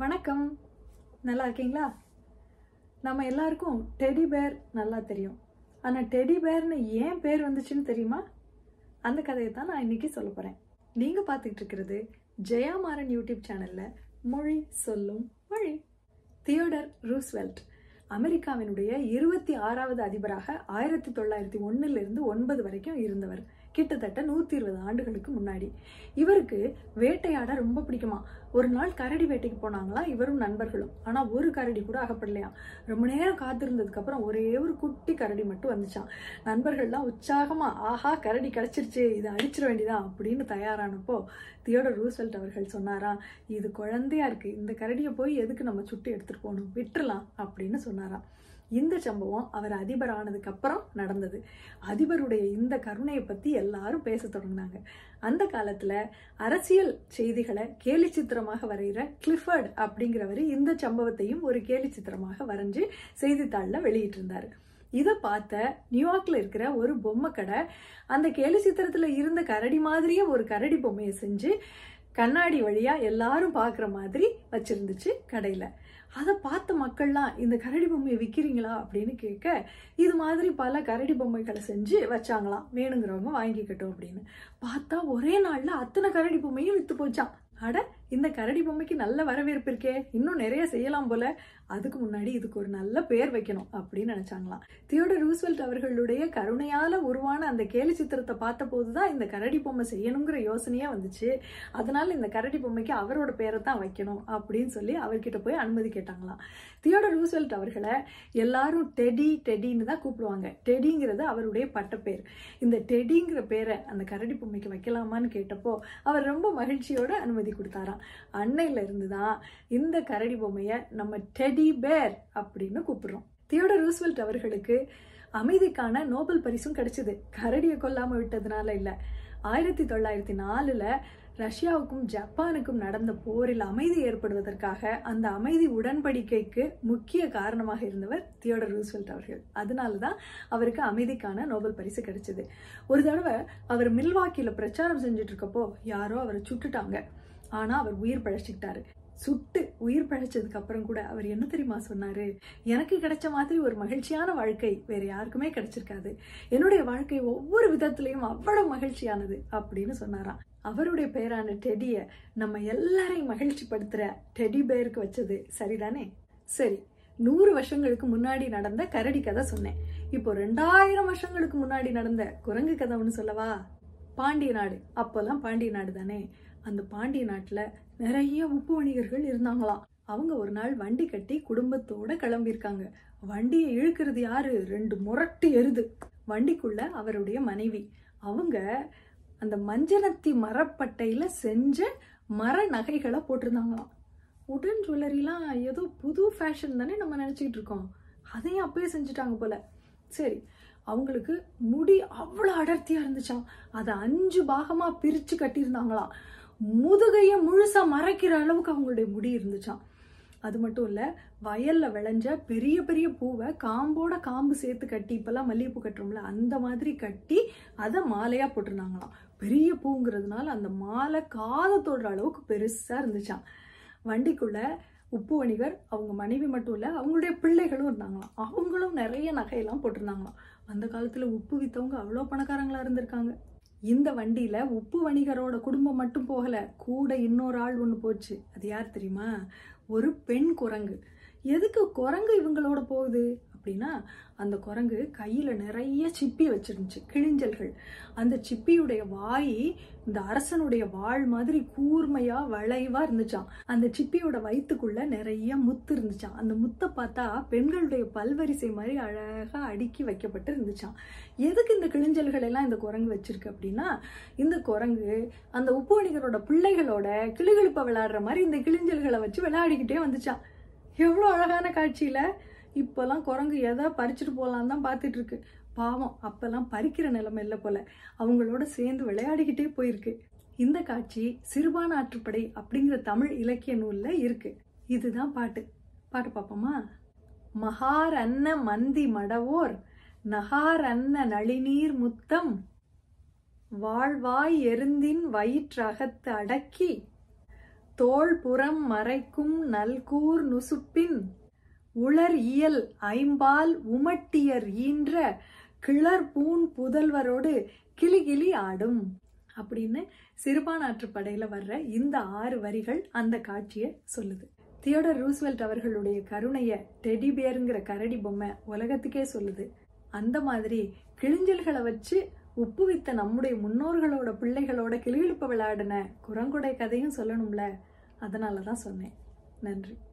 வணக்கம். நல்லா இருக்கீங்களா? நம்ம எல்லாருக்கும் டெடி பேர் நல்லா தெரியும். ஆனால் டெடி பேர்னு ஏன் பேர் வந்துச்சுன்னு தெரியுமா? அந்த கதையை தான் நான் இன்னைக்கு சொல்ல போகிறேன் நீங்கள் பார்த்துக்கிட்டு இருக்கிறது ஜெயா மாறன் யூடியூப் சேனலில் மொழி சொல்லும் மொழி தியோடர் ரூஸ்வெல்ட் அமெரிக்காவினுடைய இருபத்தி ஆறாவது அதிபராக ஆயிரத்தி தொள்ளாயிரத்தி ஒன்றிலிருந்து ஒன்பது வரைக்கும் இருந்தவர். கிட்டத்தட்ட நூற்றி இருபது ஆண்டுகளுக்கு முன்னாடி. இவருக்கு வேட்டையாட ரொம்ப பிடிக்குமா? ஒரு நாள் கரடி வேட்டைக்கு போனாங்களா? இவரும் நண்பர்களும். ஆனால் ஒரு கரடி கூட அகப்படலையாம் ரொம்ப நேரம் காத்திருந்ததுக்கு அப்புறம் ஒரே ஒரு குட்டி கரடி மட்டும் வந்துச்சான் நண்பர்கள்லாம் உற்சாகமா ஆஹா கரடி கிடைச்சிருச்சு இதை அடிச்சிட வேண்டியதான் அப்படின்னு தயாரானப்போ தியோட ரூசல்ட் அவர்கள் சொன்னாராம் இது குழந்தையா இருக்கு. இந்த கரடியை போய் எதுக்கு நம்ம சுட்டு எடுத்துட்டு போகணும்? விட்டுறலாம் அப்படின்னு சொன்னாராம் இந்த சம்பவம் அவர் அதிபர் ஆனதுக்கு அப்புறம் நடந்தது. அதிபருடைய இந்த கருணையை பத்தி எல்லாரும் பேச தொடங்கினாங்க. அந்த காலத்துல அரசியல் செய்திகளை கேலி சித்திரமாக வரைகிற கிளிஃபர்ட் அப்படிங்கிறவர் இந்த சம்பவத்தையும் ஒரு கேலி சித்திரமாக வரைஞ்சு செய்தித்தாளில் வெளியிட்டிருந்தார். இதை பார்த்த நியூயார்க்ல இருக்கிற ஒரு பொம்மை கடை அந்த கேலி சித்திரத்துல இருந்த கரடி மாதிரியே ஒரு கரடி பொம்மையை செஞ்சு கண்ணாடி வழியாக எல்லாரும் பார்க்குற மாதிரி வச்சுருந்துச்சு கடையில். அதை பார்த்த மக்கள்லாம் இந்த கரடி பொம்மையை விற்கிறீங்களா அப்படின்னு கேட்க இது மாதிரி பல கரடி பொம்மைகளை செஞ்சு வச்சாங்களாம். வேணுங்கிறவங்க வாங்கிக்கட்டும் அப்படின்னு. பார்த்தா ஒரே நாளில் அத்தனை கரடி பொம்மையும் விற்று போச்சான் அட இந்த கரடி பொம்மைக்கு நல்ல வரவேற்பு இருக்கே. இன்னும் நிறைய செய்யலாம் போல. அதுக்கு முன்னாடி இதுக்கு ஒரு நல்ல பேர் வைக்கணும் அப்படின்னு நினைச்சாங்களாம். தியோடர் ரூஸ்வெல்ட் அவர்களுடைய கருணையால உருவான அந்த கேலி சித்திரத்தை பார்த்த போதுதான் இந்த கரடி பொம்மை செய்யணுங்கிற யோசனையே வந்துச்சு. அதனால இந்த கரடி பொம்மைக்கு அவரோட பேரை தான் வைக்கணும் அப்படின்னு சொல்லி அவர்கிட்ட போய் அனுமதி கேட்டாங்களாம். தியோடர் ரூஸ்வெல்ட் அவர்களை எல்லாரும் டெடி டெடின்னு தான் கூப்பிடுவாங்க. டெடிங்கிறது அவருடைய பட்டப்பேர். இந்த டெடிங்கிற பேரை அந்த கரடி பொம்மைக்கு வைக்கலாமான்னு கேட்டப்போ அவர் ரொம்ப மகிழ்ச்சியோட அனுமதி கொடுத்தாராம். அன்னையில இருந்து தான் இந்த கரடி பொம்மையை நம்ம டெடி பேர் அப்படின்னு கூப்பிடுறோம். தியோட ரூஸ்வெல்ட் அவர்களுக்கு அமைதிக்கான நோபல் பரிசும் கிடைச்சது. கரடியை கொல்லாமல் விட்டதுனால இல்லை. ஆயிரத்தி தொள்ளாயிரத்தி நாலில் ரஷ்யாவுக்கும் ஜப்பானுக்கும் நடந்த போரில் அமைதி ஏற்படுவதற்காக அந்த அமைதி உடன்படிக்கைக்கு முக்கிய காரணமாக இருந்தவர் தியோடர் ரூஸ்வெல்ட் அவர்கள். அதனால தான் அவருக்கு அமைதிக்கான நோபல் பரிசு கிடைச்சது. ஒரு தடவை அவர் மில்வாக்கியில் பிரச்சாரம் செஞ்சுட்டு இருக்கப்போ யாரோ அவரை சுட்டுட்டாங்க. ஆனால் அவர் உயிர் பழச்சிக்கிட்டாரு. சுட்டு உயிர் பழைச்சதுக்கு அப்புறம் கூட அவர் என்ன தெரியுமா சொன்னாரு? எனக்கு கிடைச்ச மாதிரி ஒரு மகிழ்ச்சியான வாழ்க்கை வேற யாருக்குமே கிடைச்சிருக்காது. என்னுடைய வாழ்க்கை ஒவ்வொரு விதத்திலையும் அவ்வளவு மகிழ்ச்சியானது அப்படின்னு சொன்னாராம். அவருடைய பெயரான டெடிய நம்ம எல்லாரையும் மகிழ்ச்சி படுத்துற டெடி பேருக்கு வச்சது சரிதானே? சரி நூறு வருஷங்களுக்கு முன்னாடி நடந்த கரடி கதை சொன்னேன். இப்போ ரெண்டாயிரம் வருஷங்களுக்கு முன்னாடி நடந்த குரங்கு கதை ஒன்று சொல்லவா? பாண்டிய நாடு. அப்போல்லாம் பாண்டிய நாடு தானே. அந்த பாண்டிய நாட்டுல நிறைய உப்பு வணிகர்கள் இருந்தாங்களாம். அவங்க ஒரு நாள் வண்டி கட்டி குடும்பத்தோட கிளம்பியிருக்காங்க. வண்டியை இழுக்கிறது யாரு? ரெண்டு முரட்டு எருது. வண்டிக்குள்ள அவருடைய மனைவி. அவங்க அந்த மஞ்சனத்தி மரப்பட்டையில செஞ்ச மர நகைகளை போட்டிருந்தாங்களாம். உடன் ஜுவல்லரிலாம் ஏதோ புது ஃபேஷன் தானே நம்ம நினச்சிக்கிட்டு இருக்கோம். அதையும் அப்பயே செஞ்சுட்டாங்க போல. சரி அவங்களுக்கு முடி அவ்வளோ அடர்த்தியாக இருந்துச்சாம். அதை அஞ்சு பாகமாக பிரித்து கட்டியிருந்தாங்களாம். முதுகையை முழுசா மறைக்கிற அளவுக்கு அவங்களுடைய முடி இருந்துச்சாம். அது மட்டும் இல்ல வயல்ல விளைஞ்ச பெரிய பெரிய பூவை காம்போட காம்பு சேர்த்து கட்டி இப்பெல்லாம் மல்லிகைப்பூ கட்டுறோம்ல அந்த மாதிரி கட்டி அதை மாலையா போட்டிருந்தாங்களாம். பெரிய பூங்கிறதுனால அந்த மாலை காதை தொடுற அளவுக்கு பெருசா இருந்துச்சாம். வண்டிக்குள்ள உப்பு வணிகர் அவங்க மனைவி மட்டும் இல்ல அவங்களுடைய பிள்ளைகளும் இருந்தாங்களாம். அவங்களும் நிறைய நகையெல்லாம் போட்டிருந்தாங்களாம். அந்த காலத்துல உப்பு வித்தவங்க அவ்வளோ பணக்காரங்களா இருந்திருக்காங்க. இந்த வண்டியில உப்பு வணிகரோட குடும்பம் மட்டும் போகல கூட இன்னொரு ஆள் ஒன்று போச்சு. அது யார் தெரியுமா? ஒரு பெண் குரங்கு. எதுக்கு குரங்கு இவங்களோட போகுது? அப்படின்னா அந்த குரங்கு கையில் நிறைய சிப்பி வச்சிருந்துச்சு கிழிஞ்சல்கள். அந்த சிப்பியுடைய வாய் இந்த அரசனுடைய வாழ் மாதிரி கூர்மையாக வளைவாக இருந்துச்சான் அந்த சிப்பியோட வயிற்றுக்குள்ள நிறைய முத்து இருந்துச்சான் அந்த முத்தை பார்த்தா பெண்களுடைய பல்வரிசை மாதிரி அழகாக அடுக்கி வைக்கப்பட்டு இருந்துச்சான் எதுக்கு இந்த கிழிஞ்சல்கள் எல்லாம் இந்த குரங்கு வச்சிருக்கு அப்படின்னா இந்த குரங்கு அந்த உப்பு வணிகரோட பிள்ளைகளோட கிளிகிழிப்ப விளையாடுற மாதிரி இந்த கிழிஞ்சல்களை வச்சு விளையாடிக்கிட்டே வந்துச்சான் எவ்வளோ அழகான காட்சியில்? இப்போல்லாம் குரங்கு எதை பறிச்சுட்டு போகலாம் தான் பார்த்துட்டு இருக்கு பாவம் அப்பெல்லாம் பறிக்கிற நிலைமை இல்லை போல. அவங்களோட சேர்ந்து விளையாடிக்கிட்டே போயிருக்கு. இந்த காட்சி சிறுபான் ஆற்றுப்படை அப்படிங்கிற தமிழ் இலக்கிய நூல்ல இருக்கு. இதுதான் பாட்டு. பாட்டு பார்ப்போமா? மகார் அன்ன மந்தி மடவோர் நகார் அன்ன நளிநீர் முத்தம் வாழ்வாய் எருந்தின் வயிற்றகத்து அடக்கி தோள் புறம் மறைக்கும் நல்கூர் நுசுப்பின் உளர் இயல் ஐம்பால் உமட்டியர் ஈன்ற கிளர் பூன் புதல்வரோடு கிளிகிளி ஆடும். அப்படின்னு சிறுபான்ற்று படையில வர்ற இந்த ஆறு வரிகள் அந்த காட்சியை சொல்லுது. தியோடர் ரூஸ்வெல்ட் அவர்களுடைய கருணைய டெடி பியருங்கிற கரடி பொம்மை உலகத்துக்கே சொல்லுது. அந்த மாதிரி கிழிஞ்சல்களை வச்சு உப்பு வித்த நம்முடைய முன்னோர்களோட பிள்ளைகளோட கிளிகிழிப்ப விளையாடின குரங்குடை கதையும் சொல்லணும்ல. அதனால தான் சொன்னேன். நன்றி.